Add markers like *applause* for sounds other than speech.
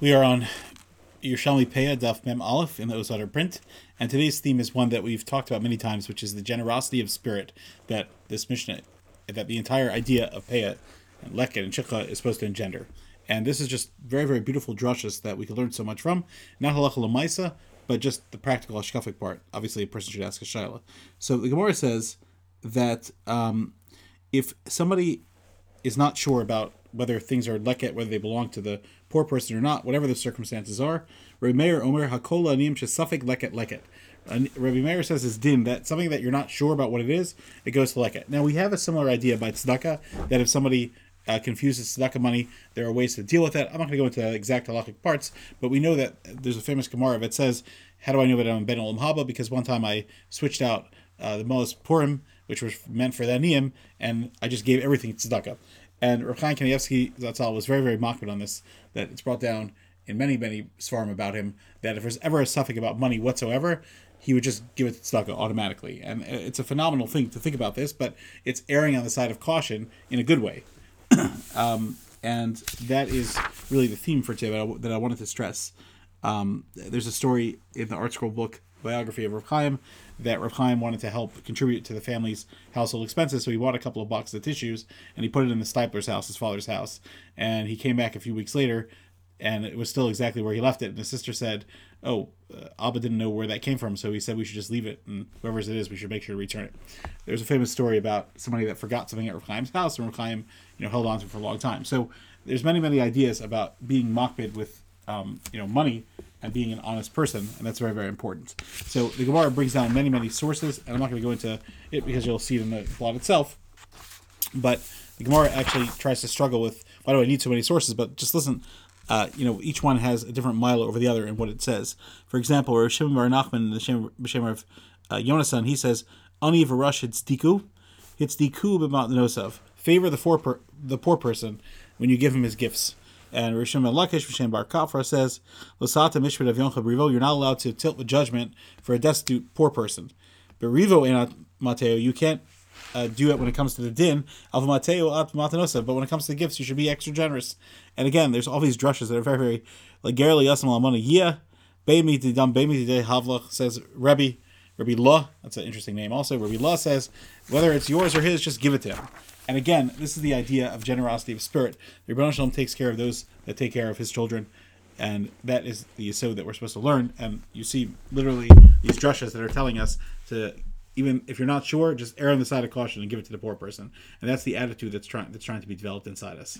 We are on Yerushalmi Peah Daf Mem Aleph in the Oz Vehadar print, and today's theme is one that we've talked about many times, which is the generosity of spirit that this Mishnah, that the entire idea of Peah, and Leket, and Shikha is supposed to engender. And this is just very, very beautiful drushes that we can learn so much from. Not halacha lemaisa, but just the practical hashkafic part. Obviously, a person should ask a shaila. So the Gemara says that um, if somebody is not sure about whether things are leket, whether they belong to the poor person or not, whatever the circumstances are. Rabbi Meir Omer Hakola Anim Shesafik Leket Leket. Rabbi Meir says is din that something that you're not sure about what it is, it goes to leket. Now we have a similar idea by tzedakah that if somebody uh, confuses tzedakah money, there are ways to deal with that. I'm not going to go into the exact halachic parts, but we know that there's a famous Gemara that says, "How do I know that I'm ben olam haba?" Because one time I switched out uh, the Moas Purim, which was meant for the aniyim, and I just gave everything tzedakah. And Rav Chaim Kanievsky Zatzal was very, very mocked on this, that it's brought down in many, many svarim about him, that if there's ever a safek about money whatsoever, he would just give it to tzedakah automatically. And it's a phenomenal thing to think about this, but it's erring on the side of caution in a good way. *coughs* um, and that is really the theme for today that I, that I wanted to stress. Um, there's a story in the Art ArtScroll book biography of Rav Chaim that Rav Chaim wanted to help contribute to the family's household expenses, so he bought a couple of boxes of tissues and he put it in the Steipler's house, his father's house. And he came back a few weeks later, and it was still exactly where he left it. And his sister said, "Oh, uh, Abba didn't know where that came from, so he said we should just leave it, and whoever's it is, we should make sure to return it." There's a famous story about somebody that forgot something at Chaim's house, and Chaim, you know, held on to it for a long time. So there's many, many ideas about being makpid with, um, you know, money and being an honest person, and that's very, very important. So the Gemara brings down many, many sources, and I'm not going to go into it because you'll see it in the plot itself. But the Gemara actually tries to struggle with why do I need so many sources? But just listen, uh, you know, each one has a different mile over the other in what it says. For example, Rav Shimon Bar Nachman, the Shem of uh, Yonasan, he says, "Ani v'rush diku, it's diku b'matnosav. Favor the poor per- the poor person when you give him his gifts." And Rishon Lakish, Rishon Bar Kappara says, Losata Mishpat of Yom Rivo, you're not allowed to tilt the judgment for a destitute poor person. But Rivo in Mateo, you can't uh, do it when it comes to the din. Alva Mateo at Matanosa, but when it comes to the gifts, you should be extra generous. And again, there's all these drushes that are very, very like Garely Yasam Lamana Yia, Beimi Dam Beimi De Havlach says Rebbe, Rebbe Law, that's an interesting name also. Rebbe Law says, whether it's yours or his, just give it to him. And again, this is the idea of generosity of spirit. The Ribono Shel Olam takes care of those that take care of his children, and that is the yisod that we're supposed to learn. And you see literally these drushes that are telling us to even if you're not sure, just err on the side of caution and give it to the poor person. And that's the attitude that's trying that's trying to be developed inside us.